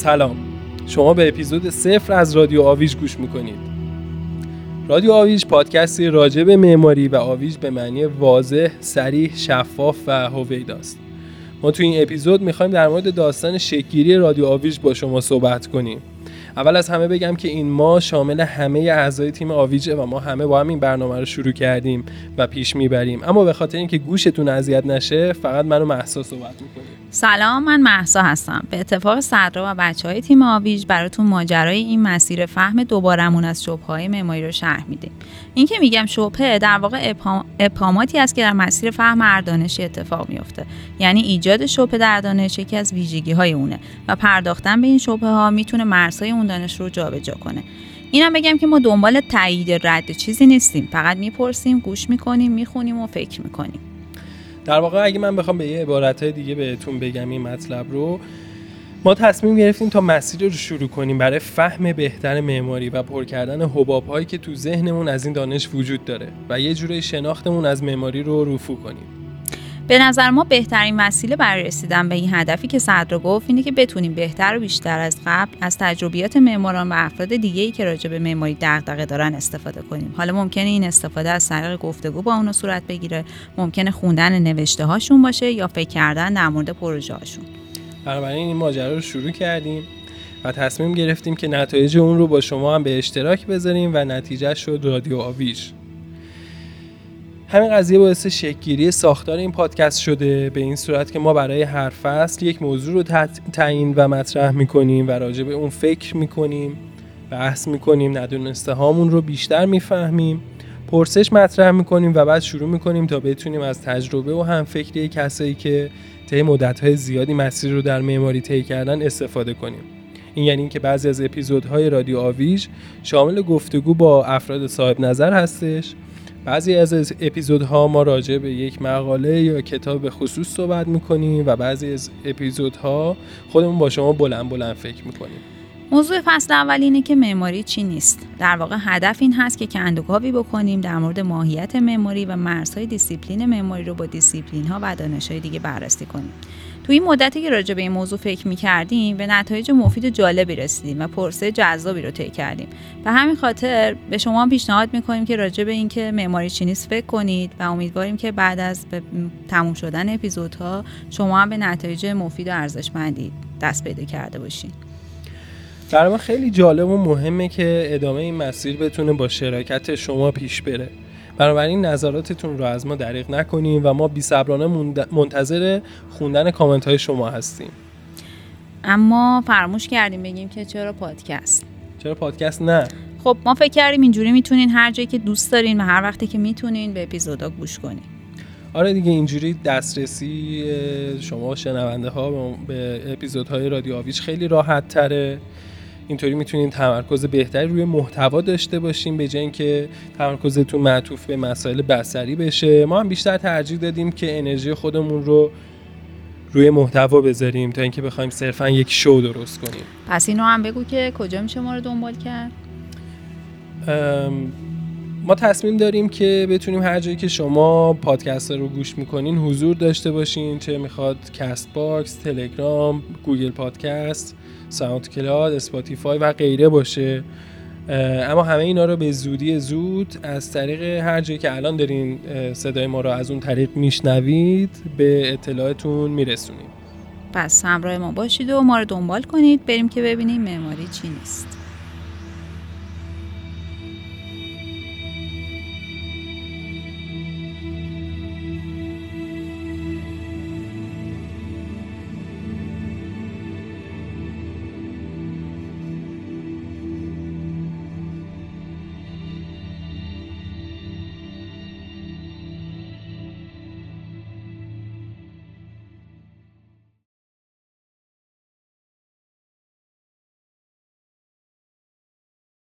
سلام. شما به اپیزود صفر از رادیو آویج گوش می‌کنید. رادیو آویج پادکستی راجع به معماری و آویج به معنی واضح، سریح، شفاف و هویداست. ما تو این اپیزود می‌خوایم در مورد داستان شکگیری رادیو آویج با شما صحبت کنیم. اول از همه بگم که این ما شامل همه اعضای تیم آویجه و ما همه با هم این برنامه رو شروع کردیم و پیش می‌بریم. اما به خاطر اینکه گوشتون اذیت نشه فقط منو محسا صحبت می‌کنیم سلام من محسا هستم. به اتفاق صدرا و بچه های تیم آویج براتون ماجرای این مسیر فهم دوبارمون از شبه های معماری رو شرح میدیم. این که میگم شبهه در واقع ابهاماتی است که در مسیر فهم هر دانشی اتفاق میفته یعنی ایجاد شبهه در دانش یکی از ویژگی های اونه و پرداختن به این شبهه ها می‌تونه مرزهای اون دانش رو جابجا کنه. اینم بگم که ما دنبال تایید رد چیزی نیستیم. فقط می‌پرسیم گوش می‌کنیم می‌خونیم و فکر می‌کنیم. در واقع اگه من بخوام به یه عبارت دیگه بهتون بگم این مطلب رو ما تصمیم گرفتیم تا مسیر رو شروع کنیم برای فهم بهتر معماری و پر کردن حباب هایی که تو ذهنمون از این دانش وجود داره و یه جوری شناختمون از معماری رو رفو کنیم. به نظر ما بهترین وسیله برای رسیدن به این هدفی که صدر گفت اینه که بتونیم بهتر و بیشتر از قبل از تجربیات معماران و افراد دیگه ای که راجع به معماری دغدغه دارن استفاده کنیم. حالا ممکنه این استفاده از طریق گفتگو با اونا صورت بگیره ممکنه خوندن نوشته هاشون باشه یا فکر کردن در مورد پروژه هاشون بنابراین این ماجرا رو شروع کردیم و تصمیم گرفتیم که نتایج اون رو با شما هم به اشتراک بذاریم و نتیجه شد رادیو آویش همین قضیه باعث شکگیری ساختار این پادکست شده به این صورت که ما برای هر فصل یک موضوع رو تعیین و مطرح می‌کنیم و راجع به اون فکر می‌کنیم بحث می‌کنیم ندونسته هامون رو بیشتر می‌فهمیم. پرسش مطرح می‌کنیم و بعد شروع می‌کنیم تا بتونیم از تجربه و همفکری کسایی که طی مدتهای زیادی مسیر رو در معماری طی کردن استفاده کنیم. این یعنی اینکه بعضی از اپیزودهای رادیو آویژ شامل گفتگو با افراد صاحب نظر هستش. بعضی از اپیزودها ما راجع به یک مقاله یا کتاب به خصوص صحبت می‌کنیم و بعضی از اپیزودها خودمون با شما بلند بلند فکر می‌کنیم. موضوع فصل اول اینه که معماری چی نیست. در واقع هدف این هست که کندوکاوی بکنیم در مورد ماهیت معماری و مرزهای دیسیپلین معماری رو با دیسیپلین ها و دانشهای دیگه بررسی کنیم. تو این مدتی که راجع به این موضوع فکر می کردیم به نتایج مفید جالبی رسیدیم و پروسه جذابی رو طی کردیم. به همین خاطر به شما پیشنهاد می‌کنیم که راجع به اینکه معماری چی نیست فکر کنید و امیدواریم که بعد از تموم شدن اپیزودها شما هم به نتایج مفید و ارزشمندی دست پیدا کرده باشین. در ما خیلی جالب و مهمه که ادامه این مسیر بتونه با شراکت شما پیش بره. بنابراین نظراتتون رو از ما دریغ نکنیم و ما بی صبرانه منتظر خوندن کامنت های شما هستیم. اما فراموش کردیم بگیم که چرا پادکست؟ چرا پادکست نه؟ خب ما فکر کردیم اینجوری می‌تونین هر جایی که دوست دارین و هر وقتی که می‌تونین به اپیزودا گوش کنین. آره دیگه اینجوری دسترسی شما شنونده ها به اپیزودهای رادیو آویچ خیلی راحت تره. اینطوری می‌تونین تمرکز بهتری روی محتوا داشته باشیم به جای اینکه تمرکزتون معطوف به مسائل بصری بشه. ما هم بیشتر ترجیح دادیم که انرژی خودمون رو روی محتوا بذاریم تا اینکه بخوایم صرفا یک شو درست کنیم. پس اینو هم بگو که کجا میشه ما رو دنبال کرد؟ ما تصمیم داریم که بتونیم هر جایی که شما پادکست رو گوش می‌کنین حضور داشته باشین چه می‌خواد Castbox، تلگرام، Google Podcast SoundCloud Spotify و غیره باشه. اما همه اینا رو به زودی زود از طریق هر جایی که الان دارین صدای ما رو از اون طریق میشنوید به اطلاعتون میرسونیم. پس همراه ما باشید و ما رو دنبال کنید. بریم که ببینیم معماری چی نیست.